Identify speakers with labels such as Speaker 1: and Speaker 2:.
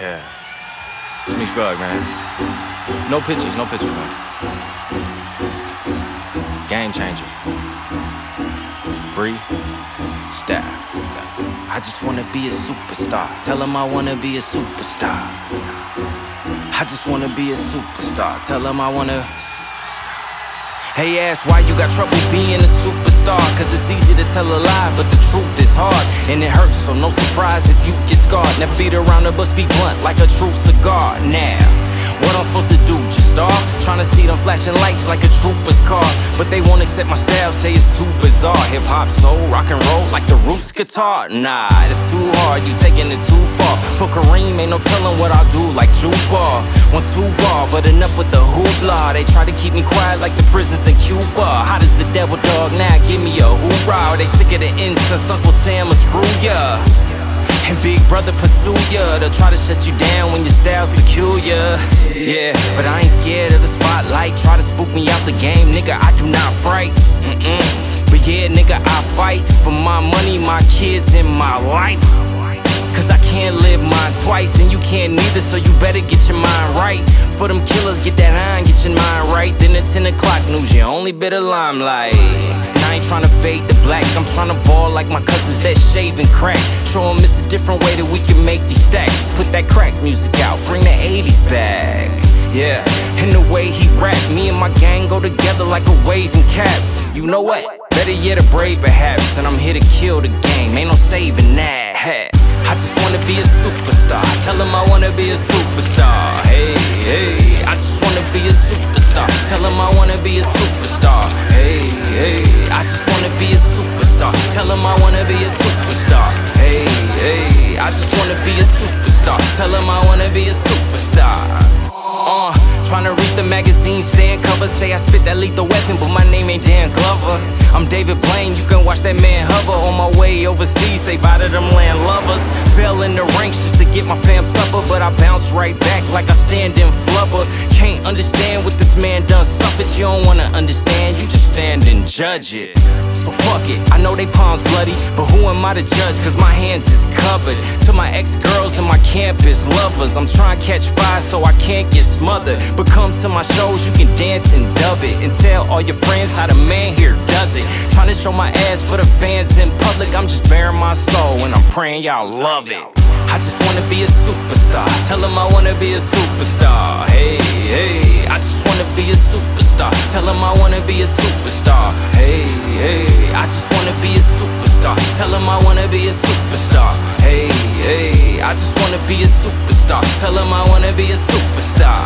Speaker 1: Yeah. It's Meech Bug, man. No pictures, no pictures, man. Game changers. Free. Style. I just wanna be a superstar. Tell 'em I wanna be a superstar. I just wanna be a superstar. Tell 'em I wanna. Hey, ass, why you got trouble being a superstar. Cause it's easy to tell a lie, but the truth is hard. And it hurts, so no surprise if you get scarred. Never beat around the bush, be blunt like a true cigar. Now, what I'm supposed to do? Just start trying to see them flashing lights like a trooper's car. But they won't accept my style, say it's too bizarre. Hip hop, soul, rock and roll like the roots guitar. Nah, it's too hard, you taking it too far. For Kareem, ain't no telling what I'll do like Juba. One two bar, but enough with the hoopla. They try to keep me quiet like the prisons in Cuba. Hot as the devil dog, now give me a hoorah. They sick of the incense, Uncle Sam will screw ya. And Big Brother pursue ya They'll try to shut you down when your style's peculiar Yeah, but I ain't scared of the spotlight Try to spook me out the game, nigga, I do not fright Mm-mm. But yeah, nigga, I fight For my money, my kids, and my life Cause I can't live mine twice And you can't neither, so you better get your mind right For them killers, get that iron, get your mind right Then the 10 o'clock news, your only bit of limelight And I ain't tryna fade the black. I'm tryna ball like my cousins that shave and crack. Show 'em it's a different way that we can make these stacks. Put that crack music out, bring the 80s back. Yeah, and the way he rap, me and my gang go together like a waving cap. You know what? Better yet, a braid perhaps. And I'm here to kill the game, ain't no saving that. I just wanna be a superstar. Tell 'em I wanna be a superstar. Hey, hey, I just wanna be a superstar. Tell 'em I wanna be a superstar. Hey, hey, I just wanna be a superstar. Tell 'em I wanna be a superstar. Hey, hey, I just wanna be a superstar. Tell 'em I wanna be a superstar. Uh, trying to reach the magazine stand cover. Say I spit that lethal weapon, but my name ain't Dan Glover. I'm David Blaine, you can watch that man hover on my way overseas. Say bye to them land lovers. Fell in the ranks just to get my fam supper, but I bounce right back like I stand in flubber. Can't understand what this man done suffered. You don't wanna understand, you just stand and judge it. So fuck it, I know they palms bloody, but who am I to judge? Cause my hands is covered. To my ex girls and my campus lovers, I'm trying to catch fire so I can't get smothered. But come to my shows, you can dance and dub it. And tell all your friends how the man here does it. Trying to show my ass for the fans in public, I'm just bearing my soul and I'm praying y'all love it. I just wanna be a superstar. Tell 'em I wanna be a superstar. Hey, hey, I just wanna be a superstar. Tell 'em I wanna be a superstar. Hey, hey, I just wanna be a superstar. Tell 'em I wanna be a superstar. Hey, hey, I just wanna be a superstar. Tell 'em I wanna be a superstar.